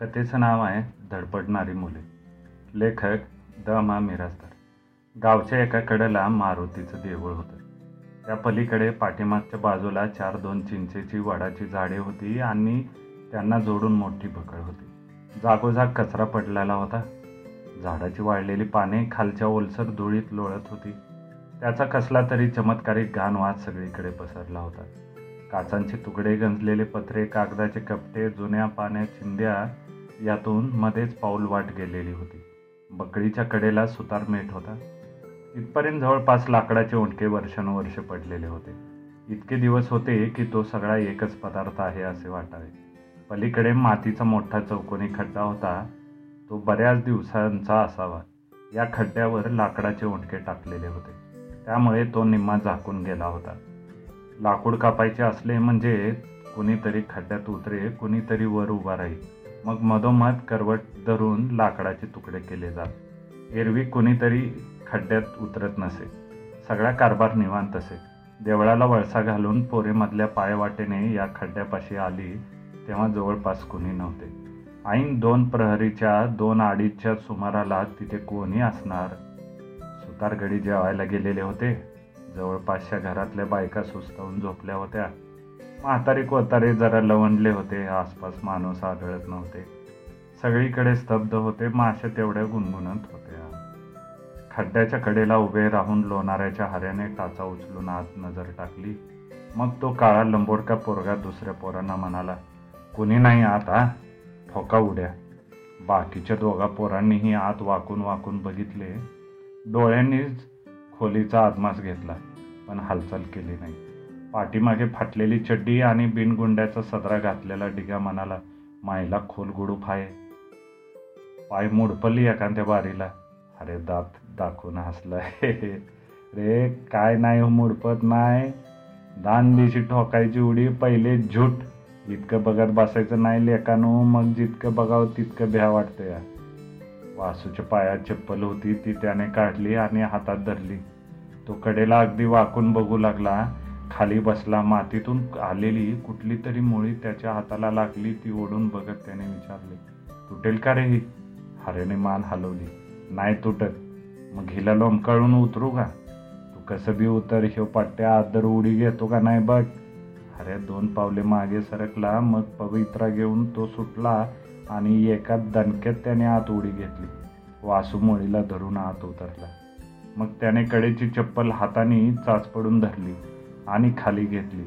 कथेचं नाव आहे धडपडणारी मुले. लेखक द मा मिरासदार. गावच्या एका कडेला मारुतीचं देऊळ होतं. त्या पलीकडे पाठीमागच्या बाजूला चार दोन चिंचेची वडाची झाडे होती आणि त्यांना जोडून मोठी बकळ होती. जागोजाग कचरा पडलेला होता. झाडाची वाळलेली पाने खालच्या ओलसर धुळीत लोळत होती. त्याचा कसला तरी चमत्कारिक घाण वाद सगळीकडे पसरला होता. काचांचे तुकडे गंजलेले पत्रे कागदाचे कपटे जुन्या पाण्या चिंध्या यातून मध्येच पाऊल वाट गेलेली होती. बकळीच्या कडेला सुतार मेट होता. इथपर्यंत जवळपास लाकडाचे ओंडके वर्षानुवर्ष पडलेले होते. इतके दिवस होते की तो सगळा एकच पदार्थ आहे असे वाटावे. पलीकडे मातीचा मोठा चौकोनी खड्डा होता. तो बऱ्याच दिवसांचा असावा. या खड्ड्यावर लाकडाचे ओंडके टाकलेले होते. त्यामुळे तो निम्मा झाकून गेला होता. लाकूड कापायचे असले म्हणजे कुणीतरी खड्ड्यात उतरे कुणीतरी वर उभा राहील. मग मधोमध करवट धरून लाकडाचे तुकडे केले जात. एरवी कुणीतरी खड्ड्यात उतरत नसे. सगळा कारभार निवांत असे. देवळाला वळसा घालून पोरेमधल्या पायवाटेने या खड्ड्यापाशी आली तेव्हा जवळपास कुणी नव्हते. ऐन दोन प्रहरीच्या दोन अडीचच्या सुमाराला तिथे कोणी असणार? सुतारगडी जेवायला गेलेले होते. जवळपासच्या घरातल्या बायका सुस्तावून झोपल्या होत्या. म्हातारे कोतारे जरा लवंडले होते आसपास माणूस आढळत नव्हते. सगळीकडे स्तब्ध होते माश्या तेवढ्या गुणगुणत होत्या. खड्ड्याच्या कडेला उभे राहून लोणाऱ्याच्या हाऱ्याने टाचा उचलून आत नजर टाकली. मग तो काळा लंबोडका पोरगा दुसऱ्या पोरांना म्हणाला कुणी नाही आत हा ठोका उड्या. बाकीच्या दोघा पोरांनीही आत वाकून वाकून बघितले. डोळ्यांनीच खोलीचा आदमास घेतला पण हालचाल केली नाही. पाठीमागे फाटलेली चड्डी आणि बिनगुंड्याचा सदरा घातलेला डिगा म्हणाला मायला खोल गुडूप आहे. पाय मुडपली एखाद्या बारीला. अरे दात दाखवून हसलं. रे काय नाही मोडपत मुडपत नाही. दान दिशी ठोकायची उडी पहिले झूट इतकं बघत बसायचं नाही लेकानू. मग जितकं बघावं तितकं भ्या वाटतं या वासूच्या पायात चप्पल होती ती त्याने काढली आणि हातात धरली. तो कडेला अगदी वाकून बघू लागला. खाली बसला मातीतून आलेली कुठली तरी मुळी त्याच्या हाताला लागली ती ओढून बघत त्याने विचारले तुटेल का रे ही? हरेने मान हलवली. नाही तुटत. मग हिला लोंबकाळून उतरू का? तू कसं बी उतर ह्यो पट्ट्या आदर उडी घेतो का नाही बघ. अरे दोन पावले मागे सरकला मग पवित्रा घेऊन तो सुटला आणि एका दणक्यात त्याने आत उडी घेतली. वासू मोळीला धरून आत उतरला. मग त्याने कडेची चप्पल हाताने चाच पडून धरली. आणि खाली घेतली.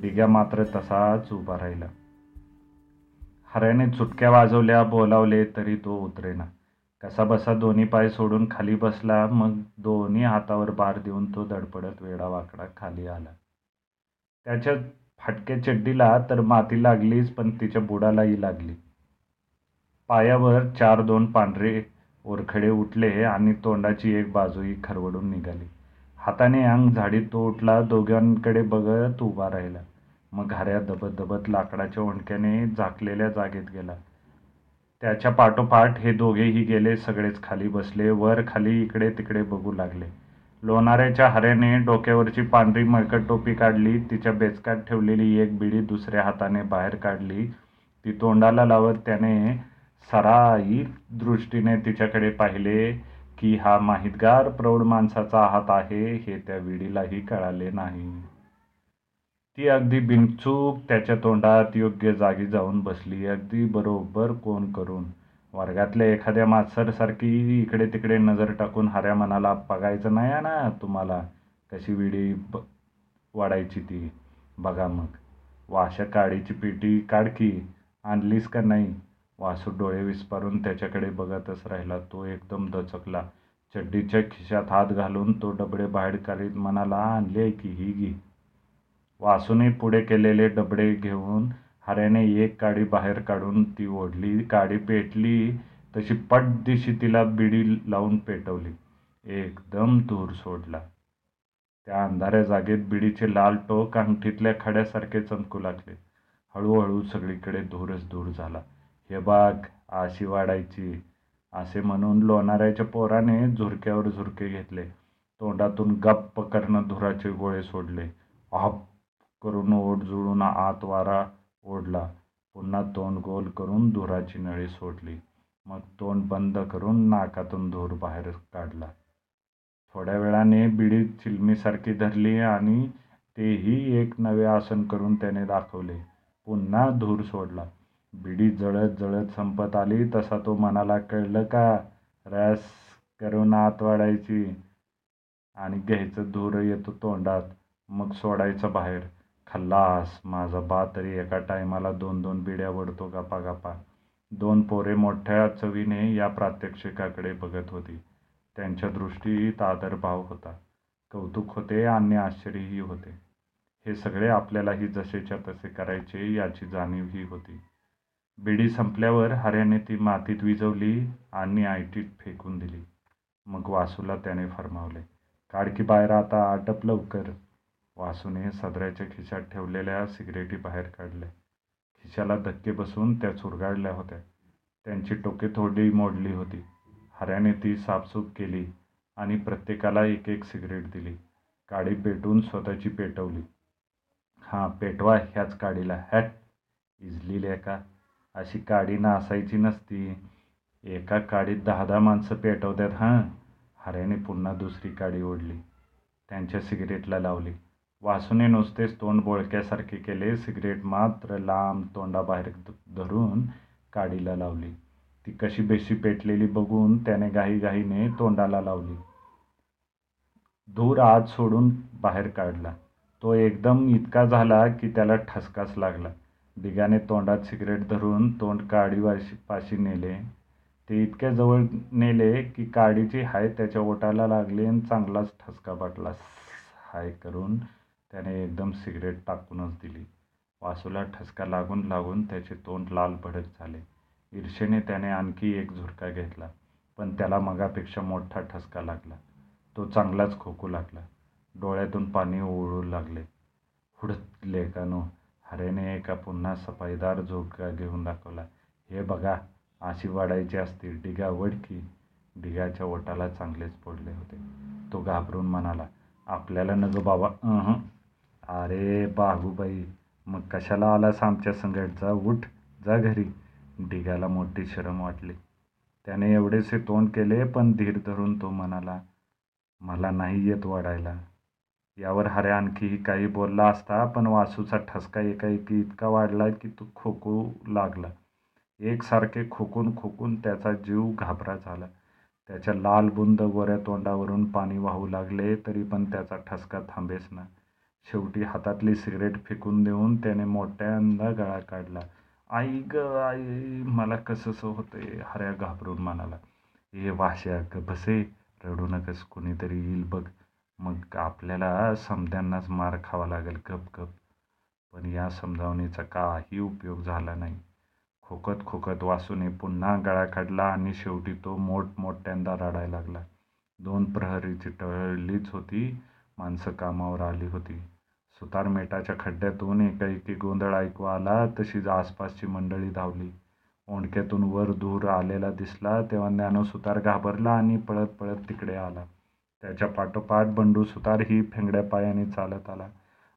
डिग्या मात्र तसाच उभा राहिला. हऱ्याने चुटक्या वाजवल्या बोलावले तरी तो उतरेना. कसा बसा दोन्ही पाय सोडून खाली बसला मग दोन्ही हातावर बार देऊन तो दडपडत वेडा वाकडा खाली आला. त्याच्या फाटक्या चड्डीला तर माती लागलीच पण तिच्या बुडालाही लागली. पायावर चार दोन पांढरे ओरखडे उठले आणि तोंडाची एक बाजूही खरवडून निघाली. हाताने अंग झाडीत तोटला दोघांकडे बघत उभा राहिला. मग घाऱ्या दबत दबत लाकडाच्या ओंडक्याने झाकलेल्या जागेत गेला. त्याच्या पाठोपाठ हे दोघेही गेले सगळेच खाली बसले वर खाली इकडे तिकडे बघू लागले. लोणाऱ्याच्या हऱ्याने डोक्यावरची पांढरी मळकट टोपी काढली तिच्या बेचकात ठेवलेली एक बिडी दुसऱ्या हाताने बाहेर काढली. ती तोंडाला लावत त्याने सराई दृष्टीने तिच्याकडे पाहिले. की हा माहितगार प्रौढ माणसाचा हात आहे हे त्या विडीलाही कळाले नाही. ती अगदी बिनचूक त्याच्या तोंडात योग्य जागी जाऊन बसली. अगदी बरोबर कोण करून? वर्गातल्या एखाद्या मात्सरसारखी इकडे तिकडे नजर टाकून हाऱ्या मनाला बघायचं नाही ना तुम्हाला? कशी विडी ब वाढायची ती? बघा मग. वाशा काडीची पेटी काढकी आणलीस का नाही? वासू डोळे विस्पारून त्याच्याकडे बघतच राहिला. तो एकदम दचकला. चड्डीच्या खिशात हात घालून तो डबडे बाहेर काढीत म्हणाला आणले की ही घे. वासूने पुढे केलेले डबडे घेऊन हऱ्याने एक काडी बाहेर काढून ती ओढली काडी पेटली तशी पट दिशी तिला बिडी लावून पेटवली. एकदम धूर सोडला. त्या अंधाऱ्या जागेत बिडीचे लाल टोक अंगठीतल्या खड्यासारखे चमकू लागले. हळूहळू सगळीकडे धूरच धूर झाला. हे बाग आशी वाढायची. असे म्हणून लोणाऱ्याच्या पोराने झुरक्यावर झुरके घेतले. तोंडातून गप्प करणं धुराचे गोळे सोडले. ऑप करून ओढ जुळून आत वारा ओढला. पुन्हा तोंड गोल करून धुराची नळी सोडली. मग तोंड बंद करून नाकातून धूर बाहेर काढला. थोड्या वेळाने बिडी चिलमीसारखी धरली आणि तेही एक नवे आसन करून त्याने दाखवले. पुन्हा धूर सोडला. बिडी जळत जळत संपत आली तसा तो मनाला कळलं का? रॅस करून आत वाढायची आणि घ्यायचं धूर येतो तोंडात. मग सोडायचं बाहेर. खल्लास माझा बा तरी एका टायमाला दोन दोन बिड्या वडतो गपा गपा दोन पोरे मोठ्या चवीने या प्रात्यक्षिकाकडे बघत होती. त्यांच्या दृष्टीत आदरभाव होता. कौतुक होते आणि आश्चर्यही होते. हे सगळे आपल्यालाही जसेच्या तसे करायचे याची जाणीवही होती. बिडी संपल्यावर हऱ्याने ती मातीत विजवली आणि आयटीत फेकून दिली. मग वासूला त्याने फरमावले काडकी बाहेर आता आटप लवकर. वासूने सदऱ्याच्या खिशात ठेवलेल्या सिगरेटी बाहेर काढल्या. खिशाला धक्के बसून त्या चुरगाळल्या होत्या. त्यांची टोके थोडी मोडली होती. हऱ्याने ती साफसूफ केली आणि प्रत्येकाला एक एक सिगरेट दिली. काडी पेटून स्वतःची पेटवली. हां पेटवा ह्याच काडीला हॅट. इजली का? अशी काडी नासायची नसती. एका काडीत दहा दहा माणसं पेटवतात हां? हऱ्याने पुन्हा दुसरी काडी ओढली. त्यांच्या सिगरेटला लावली. वासूने नुसतेच तोंड बोळक्यासारखे केले सिगरेट मात्र लांब तोंडाबाहेर धरून काडीला लावली. ती कशी बेशी पेटलेली बघून त्याने घाईघाईने तोंडाला लावली. धूर आत सोडून बाहेर काढला. तो एकदम इतका झाला की त्याला ठसकाच लागला. दिगाने तोंडात सिगरेट धरून तोंड काडीवाशी पाशी नेले. ते इतक्या जवळ नेले की काडीची हाय त्याच्या ओटाला लागली आणि चांगलाच ठसका बाटला हाय करून त्याने एकदम सिगरेट टाकूनच दिली. वासूला ठसका लागून लागून त्याचे तोंड लाल भडक झाले. ईर्षेने त्याने आणखी एक झुरका घेतला पण त्याला मगापेक्षा मोठा ठसका लागला. तो चांगलाच खोकू लागला. डोळ्यातून पाणी ओळू लागले. हुडत लेकानो हरेने एका पुन्हा सफाईदार झोका घेऊन दाखवला. हे बघा अशी वाढायची असते डिगा वडकी डिगाच्या ओटाला चांगलेच पडले होते. तो घाबरून म्हणाला आपल्याला न गं बाबा अरे बाहूबाई मग कशाला आलास आमच्या संगत जा उठ जा घरी. डिगाला मोठी शरम वाटली. त्याने एवढेसे तोंड केले पण धीर धरून तो म्हणाला मला नाही येत वाढायला. यावर हऱ्या आणखीही काही बोलला असता पण वासूचा ठसका एकाएकी इतका वाढला की तो खोकू लागला. एकसारखे खोकून खोकून त्याचा जीव घाबरा झाला. त्याच्या लाल बुंद गोऱ्या तोंडावरून पाणी वाहू लागले तरी पण त्याचा ठसका थांबेच ना. शेवटी हातातली सिगरेट फेकून देऊन त्याने मोठ्यांदा गळा काढला. आई ग आई मला कसंसं होतंय? हऱ्या घाबरून म्हणाला. ए वाश्या ग बसे रडू नकस कोणीतरी येईल बघ. मग आपल्याला समध्यांनाच मार खावा लागेल गप गप. पण या समजावणीचा काही उपयोग झाला नाही. खोकत खोकत वासूने पुन्हा गळा काढला आणि शेवटी तो मोठमोठ्यांदा रडायला लागला. दोन प्रहरीची टळलीच होती. माणसं कामावर आली होती. सुतारमेटाच्या खड्ड्यातून एकाएकी गोंधळ ऐकू आला तशीच आसपासची मंडळी धावली. ओंडक्यातून वर दूर आलेला दिसला तेव्हा ज्ञानो सुतार घाबरला आणि पळत पळत तिकडे आला. त्याच्या पाठोपाठ बंडू सुतार ही फेंगड्या पायाने चालत आला.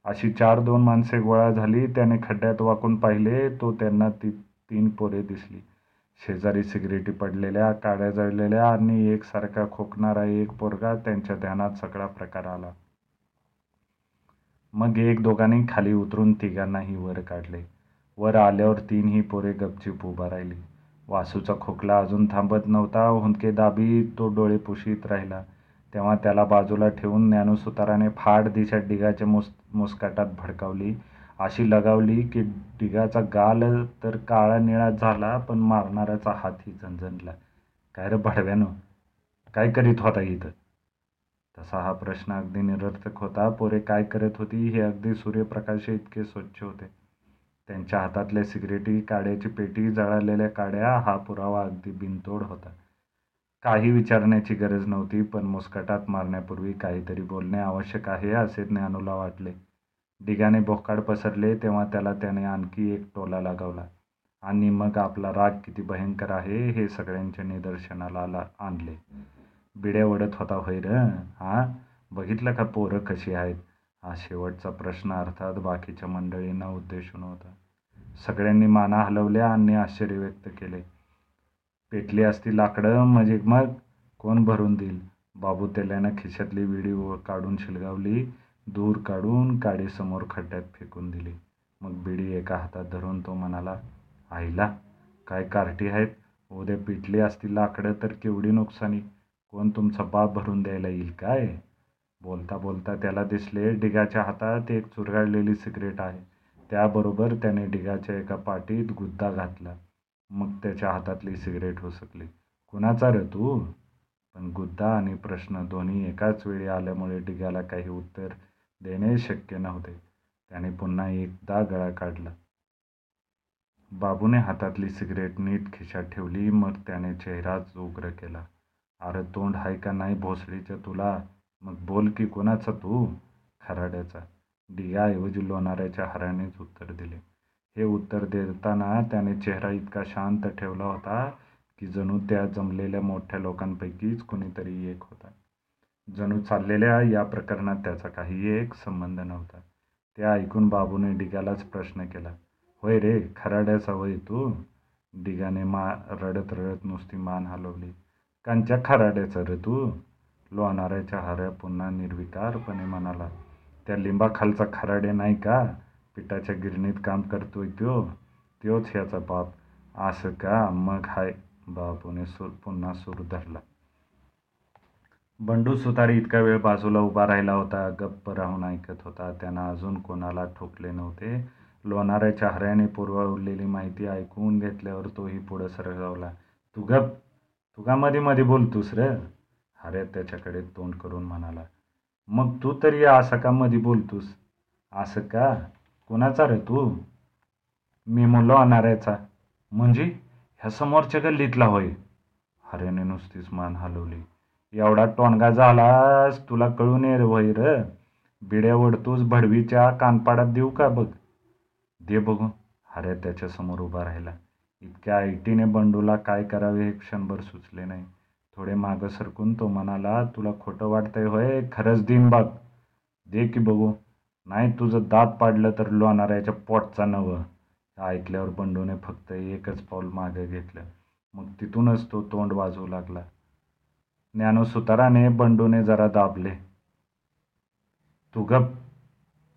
अशी चार दोन माणसे गोळा झाली त्याने खड्ड्यात वाकून पाहिले तो त्यांना ती तीन पोरे दिसली. शेजारी सिगरेटी पडलेल्या काड्या जळलेल्या आणि एकसारखा खोकणारा एक पोरगा त्यांच्या ध्यानात सगळा प्रकार आला. मग एक दोघांनी खाली उतरून तिघांनाही वर काढले. वर आल्यावर तीनही पोरे गपचीप उभा राहिली. वासूचा खोकला अजून थांबत नव्हता हुंदके दाबी तो डोळे पुशीत राहिला. तेव्हा त्याला बाजूला ठेवून ज्ञानसुताराने फाड दिशा डिगाच्या मुस मुस्काटात भडकावली. अशी लगावली की डिगाचा गाल तर काळा निळा झाला पण मारणाऱ्याचा हातही झणझणला. काय रे भडव्यानं? काय करीत होता इथं? तसा हा प्रश्न अगदी निरर्थक होता. पोरे काय करत होती हे अगदी सूर्यप्रकाश इतके स्वच्छ होते. त्यांच्या हातातल्या सिगरेटी काड्याची पेटी जळालेल्या काड्या हा पुरावा अगदी बिनतोड होता. काही विचारण्याची गरज नव्हती पण मुस्कटात मारण्यापूर्वी काहीतरी बोलणे आवश्यक आहे असे ज्ञानूला वाटले. डिगाने बोकाड पसरले तेव्हा त्याला त्याने आणखी एक टोला लगावला. आणि मग आपला राग किती भयंकर आहे हे सगळ्यांच्या निदर्शनाला आणले. बिड्या ओढत होता होय र हा? बघितलं का पोरं कशी आहेत? हा शेवटचा प्रश्न अर्थात बाकीच्या मंडळींना उद्देशून होता. सगळ्यांनी माना हलवल्या आणि आश्चर्य व्यक्त केले. पेटली असती लाकडं म्हणजे मग कोण भरून देईल? बाबू तेल्यानं खिशातली विडी व काढून शिलगावली दूर काढून काडीसमोर खड्ड्यात फेकून दिली. मग बिडी एका हातात धरून तो म्हणाला आईला काय कार्टी आहेत? उद्या पिटली असती लाकडं तर केवढी नुकसानी? कोण तुमचा बाप भरून द्यायला येईल काय? बोलता बोलता त्याला दिसले डिगाच्या हातात एक चुरगाळलेली सिगरेट आहे. त्याबरोबर त्याने डिगाच्या एका पाटीत गुद्दा घातला. मग त्याच्या हातातली सिगरेट हुसकली कुणाचा रे तू? पण गुद्दा आणि प्रश्न दोन्ही एकाच वेळी आल्यामुळे डिग्याला काही उत्तर देणे शक्य नव्हते. त्याने पुन्हा एकदा गळा काढला. बाबूने हातातली सिगरेट नीट खिशात ठेवली मग त्याने चेहराच उग्र केला. अरे तोंड हाय का नाही भोसडीचं तुला? मग बोल की कोणाचा तू? खराड्याचा. डिग्याऐवजी लोणाऱ्याच्या हरानेच उत्तर दिले. हे उत्तर देताना त्याने चेहरा इतका शांत ठेवला होता की जणू त्या जमलेल्या मोठ्या लोकांपैकीच कुणीतरी एक होता. जणू चाललेल्या या प्रकरणात त्याचा काही एक संबंध नव्हता. ते ऐकून बाबूने डिगालाच प्रश्न केला होय रे खराड्याचा होय तू? डिगाने मा रडत रडत नुसती मान हलवली कांच्या खराड्याचं रे तू? लोणाऱ्याच्या हऱ्या पुन्हा निर्विकारपणे म्हणाला त्या लिंबाखालचा खराडे नाही का? पिठाच्या गिरणीत काम करतोय त्यो त्योच ह्याचा बाप. असं का? मग हाय. बापूने सूर पुन्हा सूर धरला. बंडू सुतारी इतका वेळ बाजूला उभा राहिला होता. गप्प राहून ऐकत होता. त्यांना अजून कोणाला ठोकले नव्हते. लोणाऱ्याच्या हऱ्याने पुरवलेली माहिती ऐकून घेतल्यावर तोही पुढं सरसावला तू गप. तू मध्ये मध्ये बोलतोस र? हऱ्या त्याच्याकडे तोंड करून म्हणाला. मग तू तरी असं का मध्ये बोलतोस? असं का? कोणाचा रे तू? मी म्हणलो अनाऱ्याचा म्हणजे? ह्या समोरच्या गल्लीतला होय. हऱ्याने नुसतीच मान हलवली. एवढा टोणगा झालास तुला कळून ये होय र. बिड्या ओढतोस भडवीच्या कानपाडात देऊ का बघ? दे बघू. हऱ्या त्याच्यासमोर उभा राहिला. इतक्या आयटीने बंडूला काय करावे हे क्षणभर सुचले नाही. थोडे मागं सरकून तो म्हणाला तुला खोटं वाटतंय होय? खरंच दिन बघ दे की बघू. नाही तुझं दात पाडलं तर लोणाऱ्याच्या पोटचा नवं. ऐकल्यावर बंडूने फक्त एकच पाऊल मागे घेतलं. मग तिथूनच तो तोंड वाजवू लागला. ज्ञानो सुताराने बंडूने जरा दाबले. तू गप.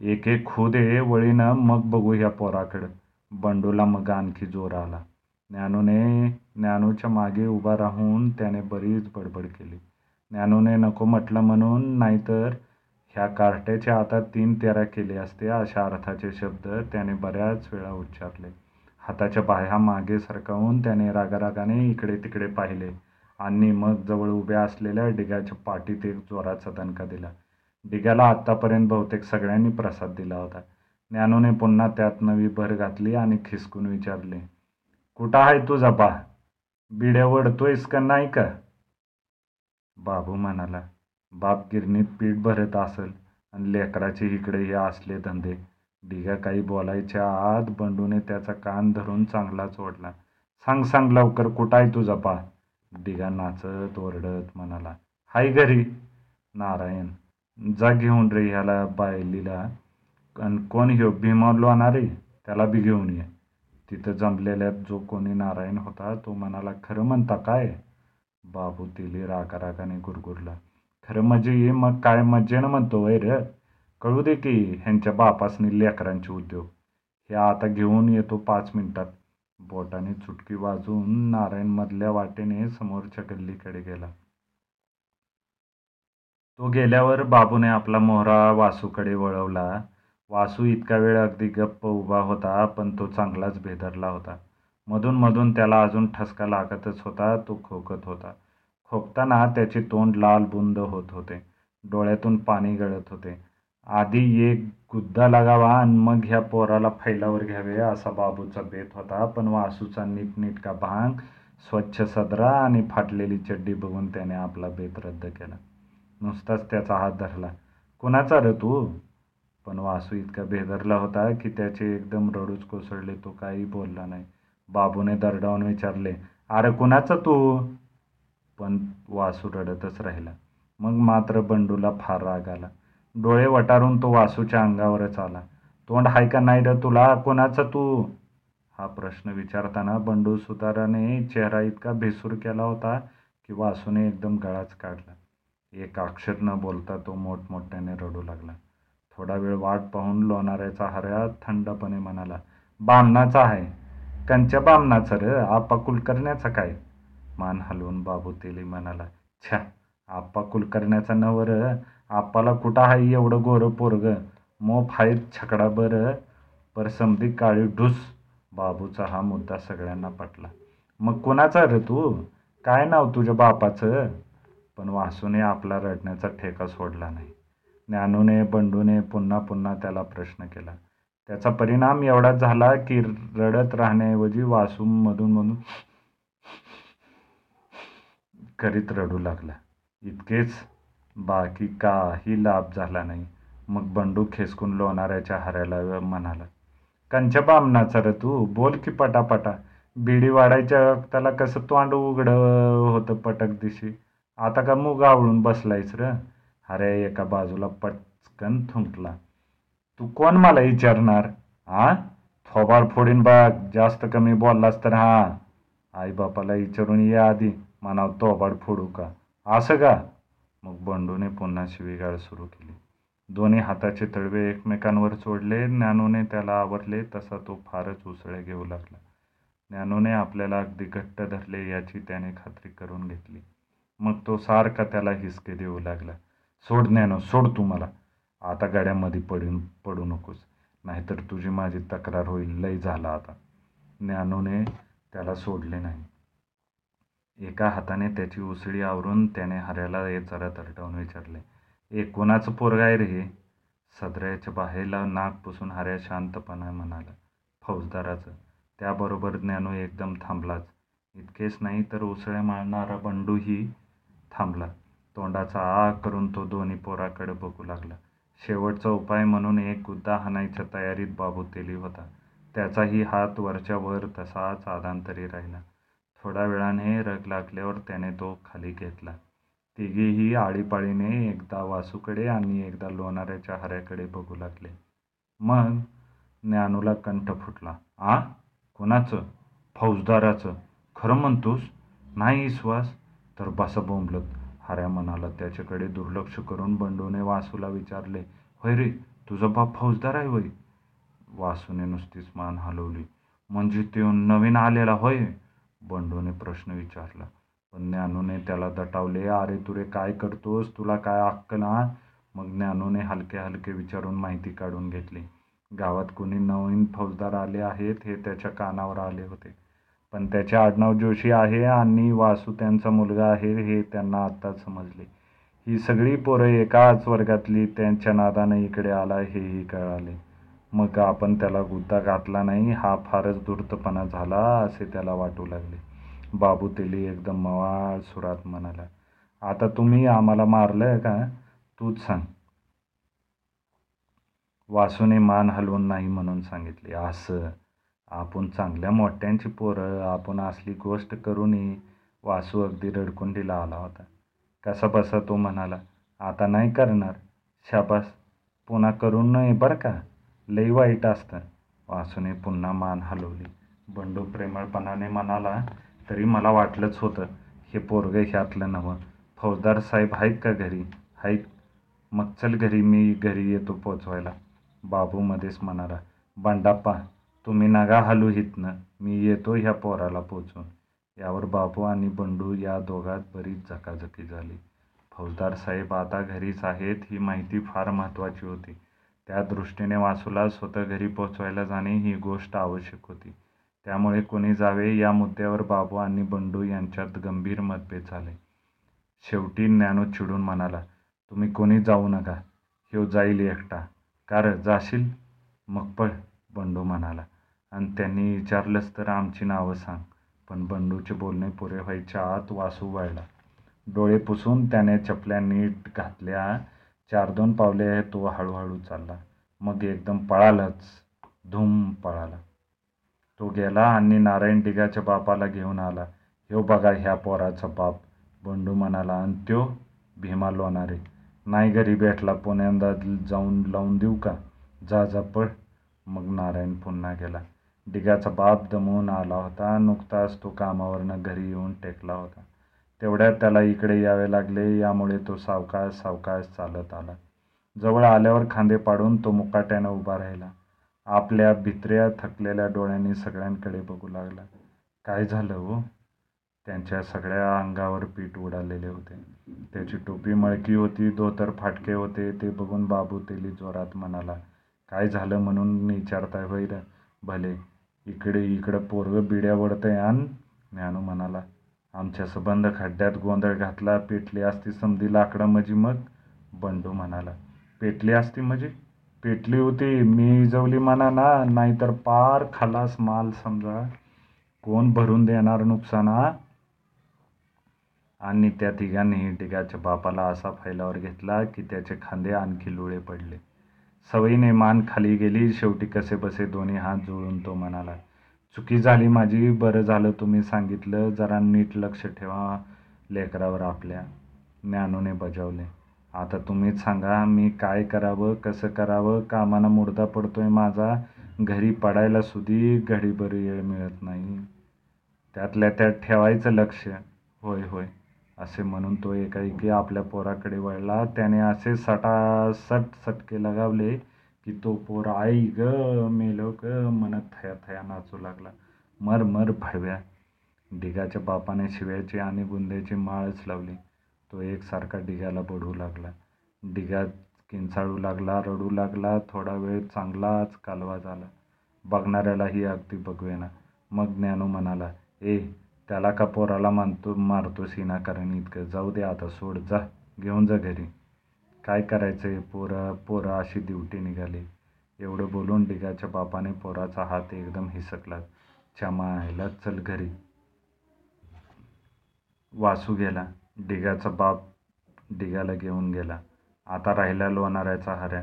एक एक खू दे वळीनं मग बघू ह्या पोराकडं. बंडूला मग आणखी जोर आला. ज्ञानूने ज्ञानूच्या मागे उभा राहून त्याने बरीच बडबड केली. ज्ञानूने नको म्हटलं म्हणून नाहीतर ह्या कार्ट्याच्या आता तीन तेरा केले असते अशा अर्थाचे शब्द त्याने बऱ्याच वेळा उच्चारले. हाताच्या बाह्या मागे सरकावून त्याने रागारागाने इकडे तिकडे पाहिले आणि मग जवळ उभ्या असलेल्या डिगाच्या पाठीत एक जोराचा दणका दिला. डिग्याला आत्तापर्यंत बहुतेक सगळ्यांनी प्रसाद दिला होता. ज्ञानोने पुन्हा त्यात नवी भर घातली आणि खिसकून विचारले कुठं आहे तुझा बा बिड्या वडतोयस का नाही का? बाबू म्हणाला बाप गिरणीत पीठ भरत असेल आणि लेकराचे इकडे हे असले धंदे. डिगा काही बोलायच्या आत बंडूने त्याचा कान धरून चांगलाच ओढला सांग सांग लवकर कुठं आहे तुझा पा? डिगा नाचत ओरडत म्हणाला. हाय घरी. नारायण जा घेऊन रे ह्याला बायलीला. आणि कोण ह्यो? भीमा रे त्याला बी घेऊन ये. तिथं जमलेल्या जो कोणी नारायण होता तो म्हणाला खरं म्हणता काय? बाबू तिली रागारागाने गुरगुरला. खरं म्हणजे ये मग काय मज्जेनं म्हणतो वय रे कळू दे की ह्यांच्या बापासनी लेकरांचे उद्योग. हे आता घेऊन येतो पाच मिनिटात. बोटाने चुटकी वाजून नारायण मधल्या वाटेने समोरच्या गल्लीकडे गेला. तो गेल्यावर बाबूने आपला मोहरा वासूकडे वळवला. वासू इतका वेळ अगदी गप्प उभा होता पण तो चांगलाच भेदरला होता. मधून मधून त्याला अजून ठसका लागतच होता तो खोकत होता. खोकताना त्याचे तोंड लाल बुंद होत होते. डोळ्यातून पाणी गळत होते. आधी एक गुद्दा लागावा आणि मग ह्या पोराला फैलावर घ्यावे असा बाबूचा बेत होता. पण वासूचा नीटनीटका भांग स्वच्छ सदरा आणि फाटलेली चड्डी बघून त्याने आपला बेत रद्द केला. नुसताच त्याचा हात धरला. कुणाचा र तू? पण वासू इतका बेदरला होता की त्याचे एकदम रडूच कोसळले तो काही बोलला नाही. बाबूने दरडावून विचारले अरे कुणाचा तू? पण वासू रडतच राहिला. मग मात्र बंडूला फार राग आला. डोळे वटारून तो वासूच्या अंगावरच आला. तोंड हाय का नाही र तुला? कोणाचा तू? हा प्रश्न विचारताना बंडू सुताराने चेहरा इतका भेसूर केला होता की वासूने एकदम गळाच काढला. एक अक्षर न बोलता तो मोठमोठ्याने रडू लागला. थोडा वेळ वाट पाहून लोणाऱ्याचा हऱ्या थंडपणे म्हणाला बामणाचा आहे. कंच्या बामणाचं र? आप्पा कुलकर्ण्याचा काय? मान हलवून बाबू तेली म्हणाला छ्या आप्पा कुलकर्ण्याचा नवर आप्पाला कुठं आहे एवढं गोरं पोरग? मोफ आहेत छकडा बरं पर समधी काळी ढुस. बाबूचा हा मुद्दा सगळ्यांना पटला. मग कोणाचा रे तू? काय नाव तुझ्या बापाचं? पण वासूने आपला रडण्याचा ठेका सोडला नाही. ज्ञानूने बंडूने पुन्हा पुन्हा त्याला प्रश्न केला. त्याचा परिणाम एवढा झाला की रडत राहण्याऐवजी वासूमधून म्हणून मधून करीत रडू लागला. इतकेच बाकी काही लाभ झाला नाही. मग बंडू खेसकून लोणाऱ्याच्या हऱ्याला म्हणाला कंच्या बामणाचा रे तू बोल की पटापटा. बिडी वाढायच्या त्याला कसं तोंड उघड होतं पटक दिशी? आता का मूग आवळून बसलायस र? अरे एका बाजूला पटकन थुंकला तू कोण मला विचारणार हा थोबाड फोडीन बघ जास्त कमी बोललास तर हा. आई बापाला विचारून ये आधी मनाव थोबाड फोडू का? असं का? मग बंडूने पुन्हा शिवीगाळ सुरू केली. दोन्ही हाताचे तळवे एकमेकांवर सोडले ज्ञानूने त्याला आवरले तसा तो फारच उसळे घेऊ लागला. ज्ञानूने आपल्याला अगदी घट्ट धरले याची त्याने खात्री करून घेतली. मग तो सारखा त्याला हिसके देऊ लागला. सोड ज्ञानो सोड तू मला. आता गाड्यामध्ये पडून पडू नकोस. नाहीतर तुझी माझी तक्रार होईल. लय झाला आता. ज्ञानूने त्याला सोडले नाही. एका हाताने त्याची उसळी आवरून त्याने हऱ्याला ये जरा तरटवून विचारले ए कोणाचं पोरग आहे रे हे? सदऱ्याच्या बाहेरला नाक पुसून हऱ्या शांतपणे म्हणाला फौजदाराचं. त्याबरोबर ज्ञानू एकदम थांबलाच. इतकेच नाही तर उसळ्या मारणारा बंडूही थांबला. तोंडाचा आ करून तो दोन्ही पोराकडे बघू लागला. शेवटचा उपाय म्हणून एक गुद्दा हाणायच्या तयारीत बाबू तेली होता. त्याचाही हात वरच्या वर तसाच आदांतरी राहिला. थोड्या वेळाने रग लागल्यावर त्याने तो खाली घेतला. तिघेही आळीपाळीने एकदा वासूकडे आणि एकदा लोणाऱ्याच्या हऱ्याकडे बघू लागले. मग ज्ञानूला कंठ फुटला. आ? कोणाचं? फौजदाराचं. खरं म्हणतोस? नाही विश्वास? तर बसा बोंबलत. हऱ्या म्हणाला त्याच्याकडे दुर्लक्ष करून बंडूने वासूला विचारले होय रे तुझा बाप फौजदार आहे होय वासूने नुसतीच मान हलवली. म्हणजे तो नवीन आलेला होय? बंडूने प्रश्न विचारला. पण ज्ञानूने त्याला दटावले अरे तुरे काय करतोस? तुला काय हक्क ना मग ज्ञानूने हलके हलके विचारून माहिती काढून घेतली. गावात कोणी नवीन फौजदार आले आहेत हे त्याच्या कानावर आले होते. पण त्याचे आडनाव जोशी आहे आणि वासू त्यांचा मुलगा आहे हे त्यांना आत्ताच समजले. ही सगळी पोरं एकाच वर्गातली त्यांच्या नादाने इकडे आला हेही कळाले. मग आपण त्याला गुद्दा घातला नाही हा फारच धूर्तपणा झाला असे त्याला वाटू लागले. बाबू तेली एकदम मवाळ सुरात म्हणाला आता तुम्ही आम्हाला मारलं का? तूच सांग. वासूने मान हलवून नाही म्हणून सांगितले असं आपण चांगल्या मोठ्यांची पोरं आपण असली गोष्ट करूनही वासू अगदी रडकुंडीला आला होता. कसा बसा? तो म्हणाला आता नाही करणार शाबास पुन्हा करून नाही बरं का? लई वाईट असतं. वासूने पुन्हा मान हलवली. बंडू प्रेमळपणाने म्हणाला तरी मला वाटलंच होतं हे पोरगं ह्यातलं नवं. फौजदार साहेब आहेत का घरी? आहेत. मग चल घरी मी घरी येतो पोचवायला. बाबू मध्येच म्हणाला बंडाप्पा तुम्ही नगा हलू हितनं. मी येतो ह्या पोराला पोचून. यावर बाबू आणि बंडू या दोघात बरीच झकाझकी झाली. फौजदार साहेब आता घरीच आहेत ही माहिती फार महत्त्वाची होती. त्या दृष्टीने वासूला स्वतः घरी पोचवायला जाणे ही गोष्ट आवश्यक होती. त्यामुळे कोणी जावे या मुद्द्यावर बाबू आणि बंडू यांच्यात गंभीर मतभेद झाले. शेवटी ज्ञानू चिडून म्हणाला तुम्ही कोणी जाऊ नका. ह्यो जाईल एकटा. कार जाशील? मग पळ बंडू म्हणाला. आणि त्यांनी विचारलंच तर आमची नावं सांग. पण बंडूचे बोलणे पुरे व्हायच्या आत वासू वळला डोळे पुसून त्याने चपल्या नीट घातल्या चार दोन पावले तो हळूहळू चालला. मग एकदम पळालाच. धूम पळाला. तो गेला आणि नारायण डिगाच्या बापाला घेऊन आला. ह्यो बघा ह्या पोराचा बाप बंडू म्हणाला. आणि त्यो भीमा लोणारे. नाही घरी भेटला पुण्यांदा जाऊन लावून देऊ का? जा जा पळ. मग नारायण पुन्हा गेला. डिगाचा बाप दमवून आला होता. नुकताच तो कामावरनं घरी येऊन टेकला होता. तेवढ्यात त्याला इकडे यावे लागले. यामुळे तो सावकाश सावकाश चालत आला. जवळ आल्यावर खांदे पाडून तो मुकाट्यानं उभा राहिला. आपल्या भित्र्या थकलेल्या डोळ्यांनी सगळ्यांकडे बघू लागला. काय झालं हो? त्यांच्या सगळ्या अंगावर पीठ उडालेले होते. त्याची टोपी मळकी होती धोतर फाटके होते. ते बघून बाबू तेली जोरात म्हणाला काय झालं म्हणून विचारताय होय भले इकडे इकडं पोरगं बिड्या वडतंय आण. ज्ञानू म्हणाला आमच्या सबंध खड्ड्यात गोंधळ घातला पेटली असती समधी लाकडं म्हणजे मग? बंडू म्हणाला पेटली असती म्हणजे? पेटली होती मी जवली म्हणा ना नाहीतर पार खलास माल समजा. कोण भरून देणार नुकसाना? आणि त्या तिघांनीही टिकाच्या बापाला असा फैलावर घेतला की त्याचे खांदे आणखी लुळे पडले. सवयीने मान खाली गेली शेवटी कसे बसे दोन्ही हात जुळून तो म्हणाला चुकी झाली माझी बरं झालं तुम्ही सांगितलं. जरा नीट लक्ष ठेवा लेकरावर आपल्या. ज्ञानूने बजावले. आता तुम्हीच सांगा मी काय करावं कसं करावं? कामानं मुर्दा पडतोय माझा. घरी पडायला सुधी घडीभर वेळ मिळत नाही. त्यातल्या त्यात ठेवायचं लक्ष. होय होय. असे म्हणून तो एकाएकी आपल्या पोराकडे वळला. त्याने असे सटासट सटके लगावले की तो पोर आई ग मेलो ग म्हणत थया थया नाचू लागला. मर मर भडव्या. डिगाच्या बापाने शिव्याची आणि गुंद्याची माळच लावली. तो एकसारखा ढिगाला बढू लागला. डिगा किंचाळू लागला रडू लागला थोडा वेळ चांगलाच कालवा झाला. बघणाऱ्यालाही अगदी बघवेना. मग ज्ञानू म्हणाला ए त्याला का पोराला मानतो मारतो सीना कारण इतकं? जाऊ दे आता सोड जा. घेऊन जा घरी. काय करायचं आहे पोरं पोरं अशी ड्युटी निघाली. एवढं बोलून डिगाच्या बापाने पोराचा हात एकदम हिसकला. चमायला चल घरी. वासू गेला. डिगाचा बाप डिगाला घेऊन गेला. आता राहिला लोणाऱ्याचा हऱ्या.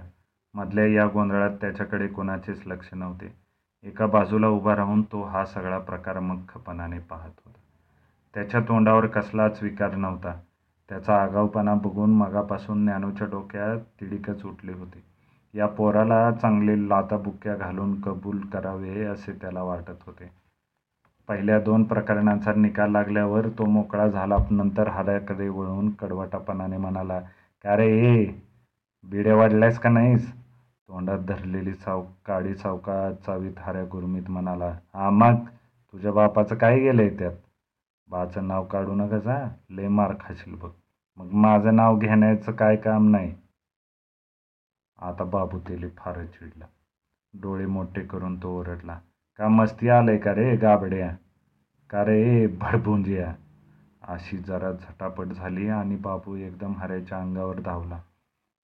मधल्या या गोंधळात त्याच्याकडे कोणाचेच लक्ष नव्हते. एका बाजूला उभा राहून तो हा सगळा प्रकार मख्खपणाने पाहत होता. त्याच्या तोंडावर कसलाच विकार नव्हता. त्याचा आगाऊपणा बघून मगापासून ज्ञानूच्या डोक्यात तिडीकच उठली होती. या पोराला चांगले लाताबुक्या घालून कबूल करावे असे त्याला वाटत होते. पहिल्या दोन प्रकरणांचा निकाल लागल्यावर तो मोकळा झाला. नंतर हाड्याकडे वळून कडवटापणाने म्हणाला का रे ए बिड्या वाढल्यास का नाहीस? तोंडात धरलेली साव काळी सावका चावीत हाऱ्या गुरमीत म्हणाला हा मग तुझ्या बापाचं काय गेलंय त्यात? बाचं नाव काढू नका जा. लय मार खाशील बघ. मग माझं नाव घेण्याचं काय काम नाही. आता बाबू तेली फारच चिडला. डोळे मोठे करून तो ओरडला. का मस्ती आलंय का रे गाबड्या? का रे भडभुंजिया? अशी जरा झटापट झाली आणि बाबू एकदम हऱ्याच्या अंगावर धावला.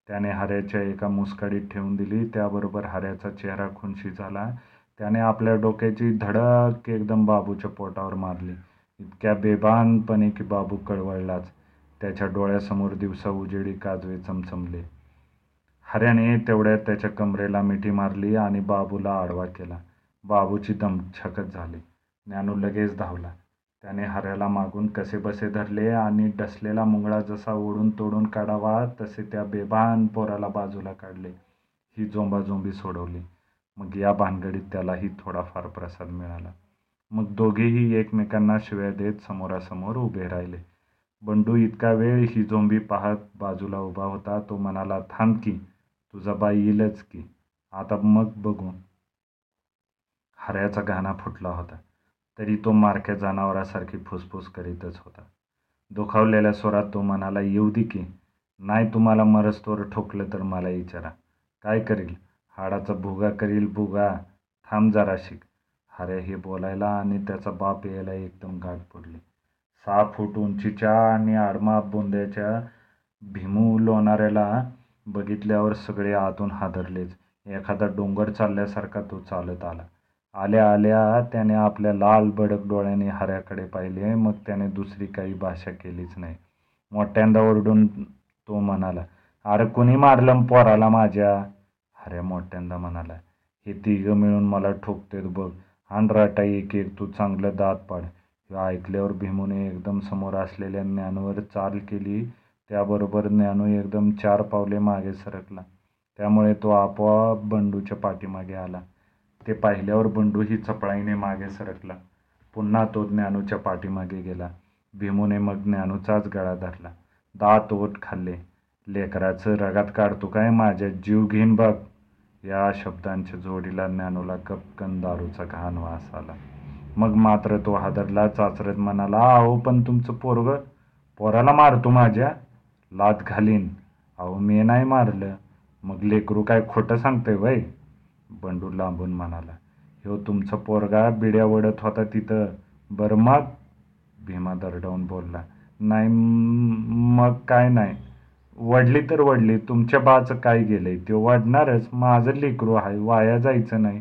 त्याने हऱ्याच्या एका मुसकाडीत ठेवून दिली. त्याबरोबर हऱ्याचा चेहरा खुनशी झाला. त्याने आपल्या डोक्याची धडक एकदम बाबूच्या पोटावर मारली. इतक्या बेबानपणे की बाबू कळवळलाच. त्याच्या डोळ्यासमोर दिवसा उजेडी काजवे चमचमले. हऱ्याने तेवढ्यात त्याच्या कमरेला मिठी मारली आणि बाबूला आडवा केला. बाबूची दमछकत झाली. ज्ञानू लगेच धावला. त्याने हऱ्याला मागून कसे बसे धरले आणि डसलेला मुंगळा जसा ओढून तोडून काढावा तसे त्या बेभान पोराला बाजूला काढले. ही जोंबाजोंबी सोडवली. मग या भानगडीत त्यालाही थोडाफार प्रसाद मिळाला. मग दोघेही एकमेकांना शिव्या देत समोरासमोर उभे राहिले. बंडू इतका वेळ ही झोंबी पाहत बाजूला उभा होता तो म्हणाला थांब की तुझा बाई येईलच की. आता मग बघू. हऱ्याचा गाणा फुटला होता. तरी तो मारक्या जनावरासारखी फुसफुस करीतच होता. दुखावलेल्या स्वरात तो म्हणाला येऊ दे की. नाही तुम्हाला मरस्तोर ठोकलं तर मला विचारा. काय करील? हाडाचा भुगा करील भुगा. थांब जरा शिक हरे हे बोलायला आणि त्याचा बाप यायला एकदम गाठ पडली. सहा फूट उंचीच्या आणि आडमा बोंद्याच्या भीमू लोणाऱ्याला बघितल्यावर सगळे आतून हादरलेच. एखादा डोंगर चालल्यासारखा तो चालत आला. आल्या आल्या त्याने आपल्या लाल बडक डोळ्याने हऱ्याकडे पाहिले मग त्याने दुसरी काही भाषा केलीच नाही. मोठ्यांदा ओरडून तो म्हणाला अरे कुणी मारलं पोराला माझ्या? हऱ्या मोठ्यांदा म्हणाला हे तिघं मिळून मला ठोकतेत बघ. हांडराटा एक एक तू चांगलं दात पाड. हे ऐकल्यावर भीमूने एकदम समोर असलेल्या ज्ञानवर चाल केली. त्याबरोबर ज्ञानू एकदम चार पावले मागे सरकला. त्यामुळे तो आपोआप बंडूच्या पाठीमागे आला. ते पाहिल्यावर बंडूही चपळाईने मागे सरकला. पुन्हा तो ज्ञानूच्या पाठीमागे गेला. भीमूने मग ज्ञानूचाच गळा धरला. दात ओट खाल्ले. लेकराचं रगात काढतो काय? माझ्या जीव घेईन बघ. या शब्दांच्या जोडीला ज्ञानूला कपकन दारूचा घाण वास आला. मग मात्र तो हादरला चाचरत म्हणाला अहो पण तुमचं पोरग पोराला मारतो माझ्या. लात घालीन. अहो मी नाही मारलं. मग लेकरू काय खोटं सांगतंय वय? बंडू लांबून म्हणाला ह्यो तुमचा पोरगा बिड्या वडत होता तिथं. बरं मग? भीमा दरडावून बोलला नाही मग काय नाही. वडली तर वडली तुमच्या बाचं काय गेलंय? ते वाढणारच. माझं लेकरू आहे वाया जायचं नाही.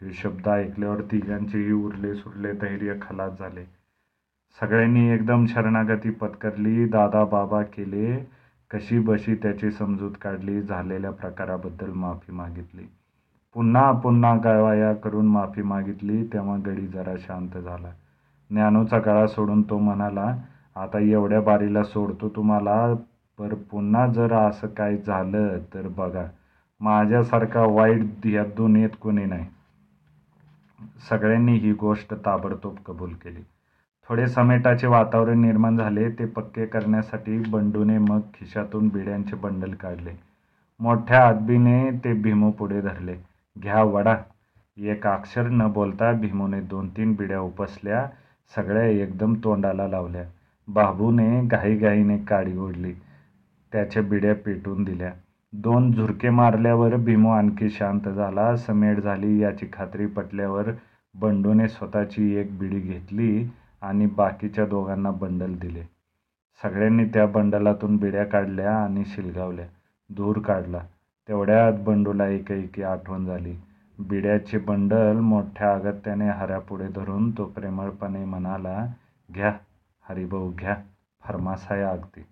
हे शब्द ऐकल्यावर तिघांचेही उरले सुरले धैर्य खलास झाले. सगळ्यांनी एकदम शरणागती पत्करली. दादा बाबा केले कशी बशी त्याची समजूत काढली झालेल्या प्रकाराबद्दल माफी मागितली. पुन्हा पुन्हा गावाया करून माफी मागितली तेव्हा गडी जरा शांत झाला. ज्ञानोचा गळा सोडून तो म्हणाला आता एवढ्या बारीला सोडतो तुम्हाला पर पुन्हा जर असं काय झालं तर बघा माझ्यासारखा वाईट या दुनियेत कोणी नाही. सगळ्यांनी ही गोष्ट ताबडतोब कबूल केली. थोडे समेटाचे वातावरण निर्माण झाले ते पक्के करण्यासाठी बंडूने मग खिशातून बिड्यांचे बंडल काढले. मोठ्या आदबीने ते भीमू पुढे धरले. घ्या वडा. एक अक्षर न बोलता भीमूने दोन तीन बिड्या उपसल्या सगळ्या एकदम तोंडाला लावल्या. बाबूने घाईघाईने काडी ओढली. त्याच्या बिड्या पेटून दिल्या. दोन झुरके मारल्यावर भीमो आणखी शांत झाला. समेट झाली. याची खात्री पटल्यावर बंडूने स्वतःची एक बिडी घेतली आणि बाकीच्या दोघांना बंडल दिले. सगळ्यांनी त्या बंडलातून बिड्या काढल्या आणि शिलगावल्या. धूर काढला. तेवढ्यात बंडूला एकाएकी आठवण झाली. बिड्याचे बंडल मोठ्या अगत्याने हऱ्यापुढे धरून तो प्रेमळपणे म्हणाला घ्या हरिभाऊ घ्या फरमास आहे अगदी